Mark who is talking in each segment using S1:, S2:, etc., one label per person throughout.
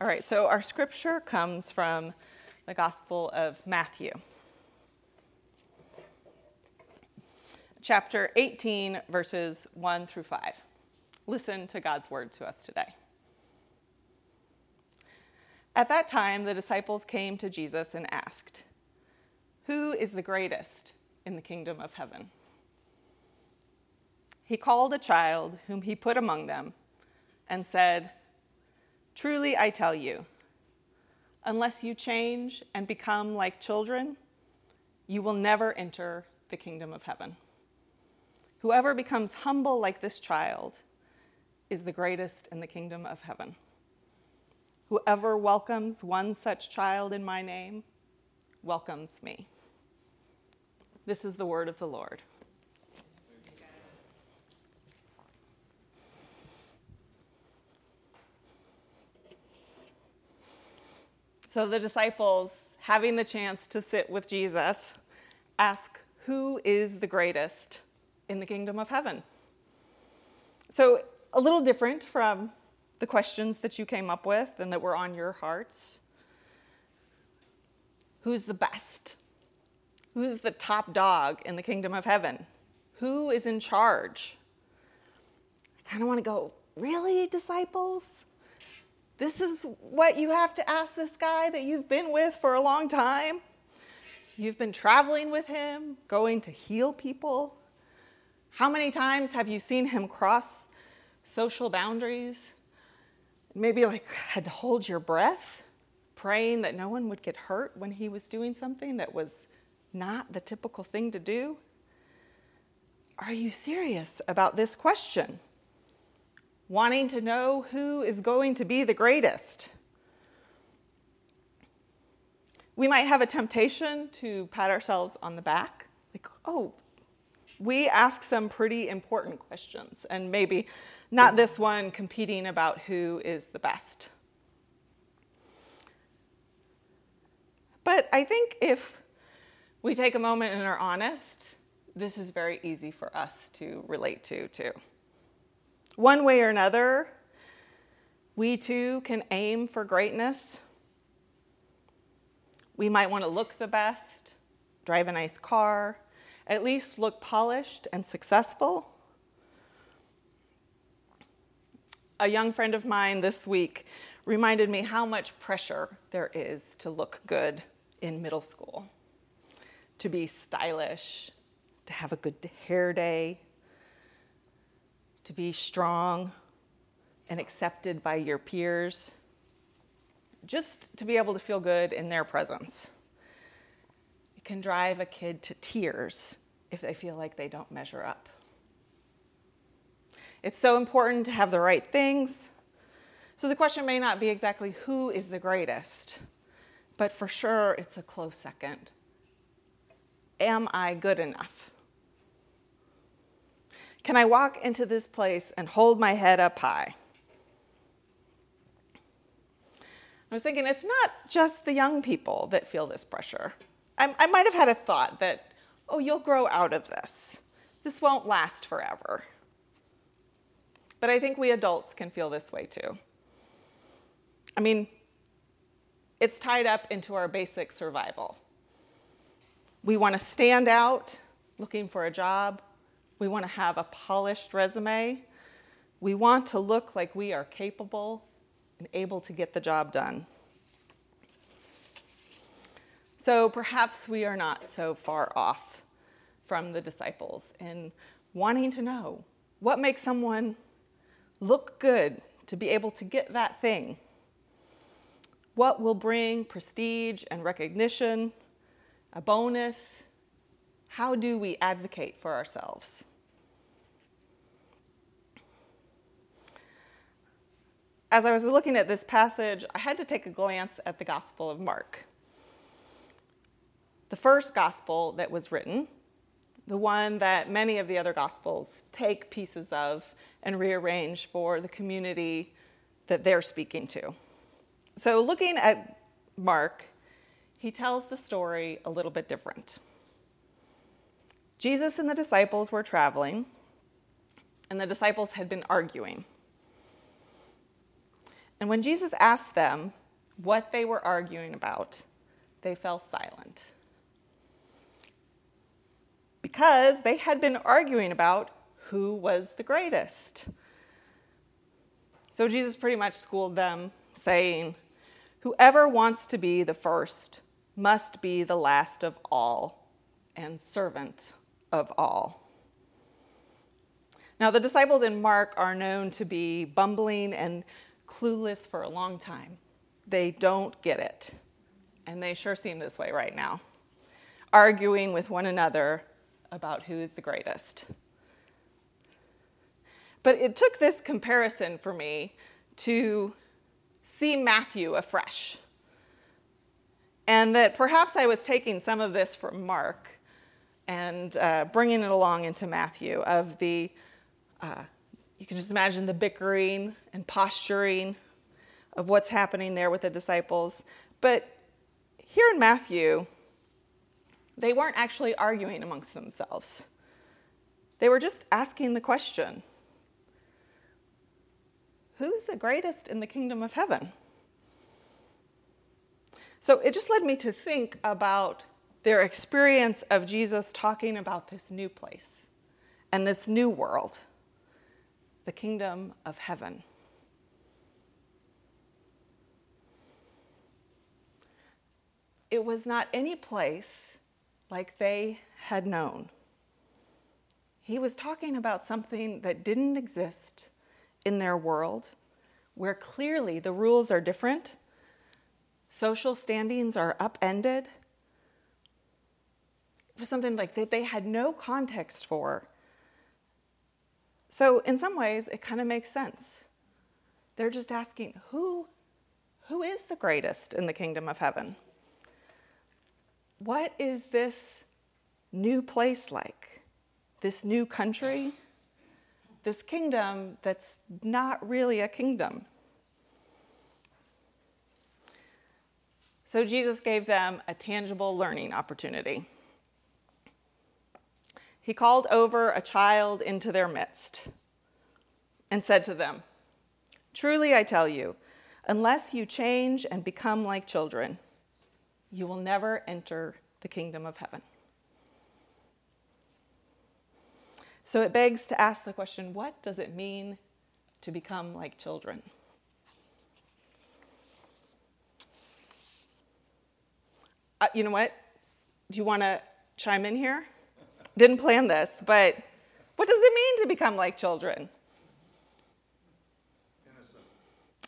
S1: All right, so our scripture comes from the Gospel of Matthew, chapter 18, verses 1 through 5. Listen to God's word to us today. At that time, the disciples came to Jesus and asked, Who is the greatest in the kingdom of heaven? He called a child whom he put among them and said, Truly, I tell you, unless you change and become like children, you will never enter the kingdom of heaven. Whoever becomes humble like this child is the greatest in the kingdom of heaven. Whoever welcomes one such child in my name welcomes me. This is the word of the Lord. So the disciples, having the chance to sit with Jesus, ask, Who is the greatest in the kingdom of heaven? So, a little different from the questions that you came up with and that were on your hearts. Who's the best? Who's the top dog in the kingdom of heaven? Who is in charge? I kind of want to go, Really, disciples? This is what you have to ask this guy that you've been with for a long time. You've been traveling with him, going to heal people. How many times have you seen him cross social boundaries? Maybe like had to hold your breath, praying that no one would get hurt when he was doing something that was not the typical thing to do? Are you serious about this question? Wanting to know who is going to be the greatest. We might have a temptation to pat ourselves on the back, like, oh, we ask some pretty important questions, and maybe not this one competing about who is the best. But I think if we take a moment and are honest, this is very easy for us to relate to, too. One way or another, we too can aim for greatness. We might want to look the best, drive a nice car, at least look polished and successful. A young friend of mine this week reminded me how much pressure there is to look good in middle school, to be stylish, to have a good hair day, to be strong and accepted by your peers, just to be able to feel good in their presence. It can drive a kid to tears if they feel like they don't measure up. It's so important to have the right things. So the question may not be exactly who is the greatest, but for sure it's a close second. Am I good enough? Can I walk into this place and hold my head up high? I was thinking it's not just the young people that feel this pressure. I, I might have had a thought that, oh, you'll grow out of this. This won't last forever. But I think we adults can feel this way too. I mean, it's tied up into our basic survival. We want to stand out looking for a job, we want to have a polished resume. We want to look like we are capable and able to get the job done. So perhaps we are not so far off from the disciples in wanting to know what makes someone look good to be able to get that thing. What will bring prestige and recognition, a bonus, how do we advocate for ourselves? As I was looking at this passage, I had to take a glance at the Gospel of Mark. The first gospel that was written, the one that many of the other gospels take pieces of and rearrange for the community that they're speaking to. So, looking at Mark, he tells the story a little bit different. Jesus and the disciples were traveling, and the disciples had been arguing. And when Jesus asked them what they were arguing about, they fell silent. Because they had been arguing about who was the greatest. So Jesus pretty much schooled them, saying, Whoever wants to be the first must be the last of all and servant of all. Now, the disciples in Mark are known to be bumbling and clueless for a long time. They don't get it. And they sure seem this way right now, arguing with one another about who is the greatest. But it took this comparison for me to see Matthew afresh. And that perhaps I was taking some of this from Mark and uh, bringing it along into Matthew of the, uh, you can just imagine the bickering and posturing of what's happening there with the disciples. But here in Matthew, they weren't actually arguing amongst themselves. They were just asking the question Who's the greatest in the kingdom of heaven? So it just led me to think about their experience of Jesus talking about this new place and this new world, the kingdom of heaven. It was not any place like they had known. He was talking about something that didn't exist in their world, where clearly the rules are different, social standings are upended. It was something like that they had no context for. So, in some ways, it kind of makes sense. They're just asking, who, who is the greatest in the kingdom of heaven? what is this new place like? This new country? This kingdom that's not really a kingdom. So Jesus gave them a tangible learning opportunity. He called over a child into their midst and said to them, Truly I tell you, unless you change and become like children, you will never enter the kingdom of heaven. So it begs to ask the question what does it mean to become like children? Uh, you know what? Do you want to chime in here? Didn't plan this, but what does it mean to become like children? Innocent.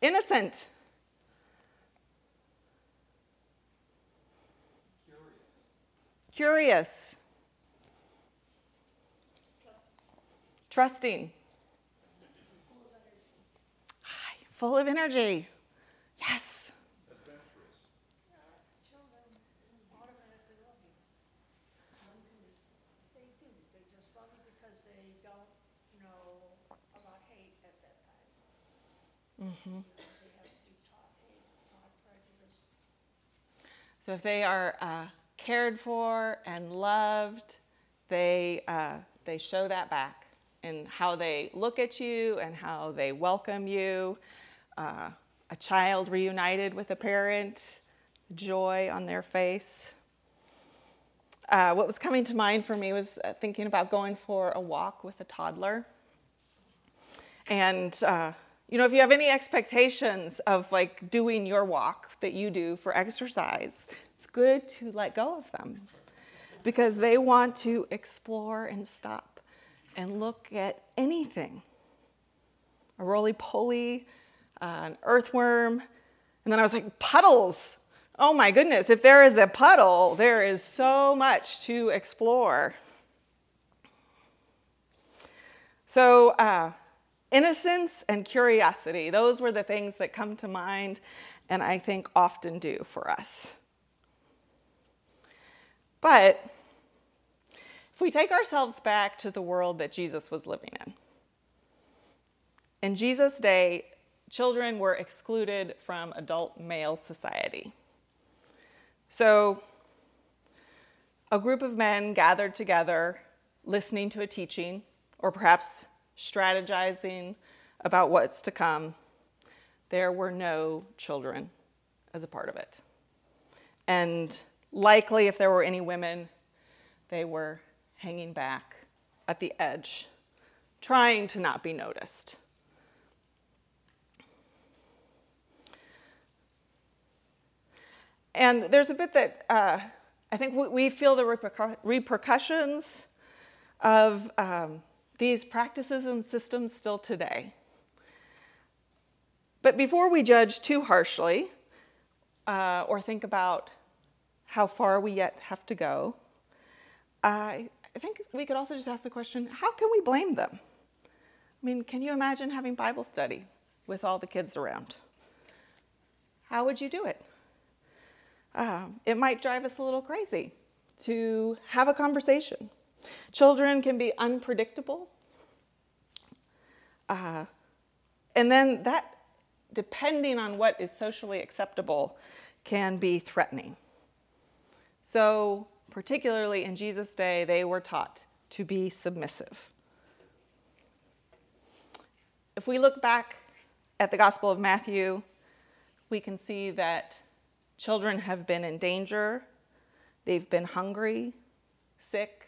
S1: Innocent. Curious. Curious. Trusting. Hi, full of energy. Yes. Mm-hmm. So if they are uh, cared for and loved, they, uh, they show that back in how they look at you and how they welcome you. Uh, a child reunited with a parent, joy on their face. Uh, what was coming to mind for me was uh, thinking about going for a walk with a toddler. And, uh, you know, if you have any expectations of like doing your walk that you do for exercise, it's good to let go of them because they want to explore and stop and look at anything a roly poly, uh, an earthworm. And then I was like, puddles. Oh my goodness, if there is a puddle, there is so much to explore. So, uh, innocence and curiosity, those were the things that come to mind, and I think often do for us. But if we take ourselves back to the world that Jesus was living in, in Jesus' day, children were excluded from adult male society. So, a group of men gathered together, listening to a teaching, or perhaps strategizing about what's to come. there were no children as a part of it. And likely, if there were any women, they were hanging back at the edge, trying to not be noticed. And there's a bit that uh, I think we feel the repercussions of um, these practices and systems still today. But before we judge too harshly uh, or think about how far we yet have to go, I think we could also just ask the question how can we blame them? I mean, can you imagine having Bible study with all the kids around? How would you do it? Uh, it might drive us a little crazy to have a conversation. Children can be unpredictable. Uh, and then that, depending on what is socially acceptable, can be threatening. So, particularly in Jesus' day, they were taught to be submissive. If we look back at the Gospel of Matthew, we can see that children have been in danger, they've been hungry, sick,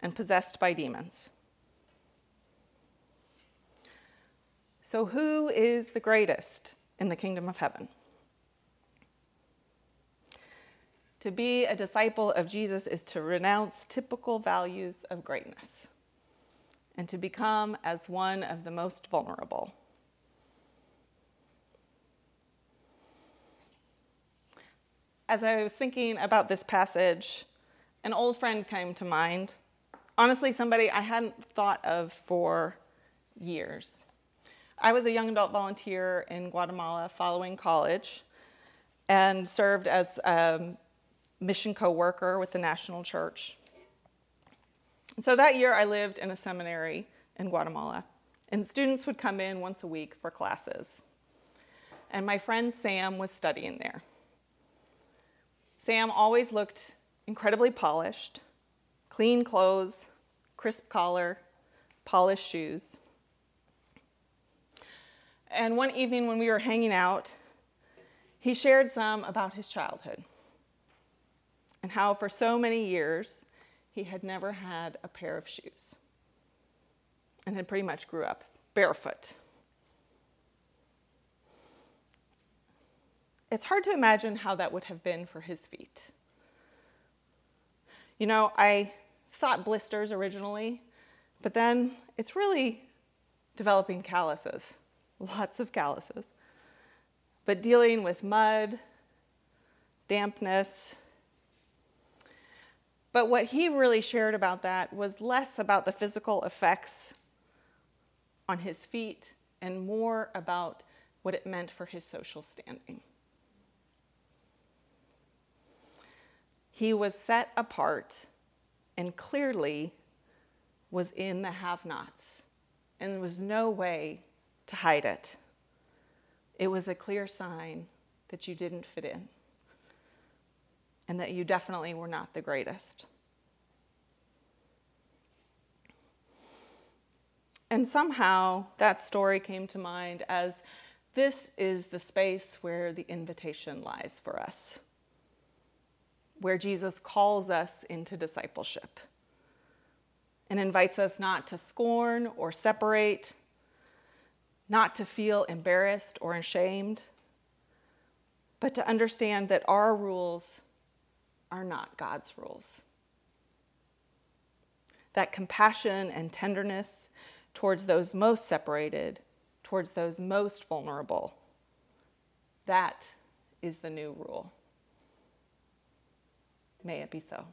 S1: and possessed by demons. So, who is the greatest in the kingdom of heaven? To be a disciple of Jesus is to renounce typical values of greatness and to become as one of the most vulnerable. As I was thinking about this passage, an old friend came to mind. Honestly, somebody I hadn't thought of for years. I was a young adult volunteer in Guatemala following college and served as a mission co worker with the National Church. So that year, I lived in a seminary in Guatemala, and students would come in once a week for classes. And my friend Sam was studying there. Sam always looked incredibly polished clean clothes, crisp collar, polished shoes. And one evening when we were hanging out, he shared some about his childhood and how for so many years he had never had a pair of shoes and had pretty much grew up barefoot. It's hard to imagine how that would have been for his feet. You know, I thought blisters originally, but then it's really developing calluses, lots of calluses. But dealing with mud, dampness, but what he really shared about that was less about the physical effects on his feet and more about what it meant for his social standing. He was set apart and clearly was in the have nots, and there was no way to hide it. It was a clear sign that you didn't fit in and that you definitely were not the greatest. And somehow that story came to mind as this is the space where the invitation lies for us, where Jesus calls us into discipleship and invites us not to scorn or separate, not to feel embarrassed or ashamed, but to understand that our rules are not God's rules. That compassion and tenderness towards those most separated, towards those most vulnerable, that is the new rule. May it be so.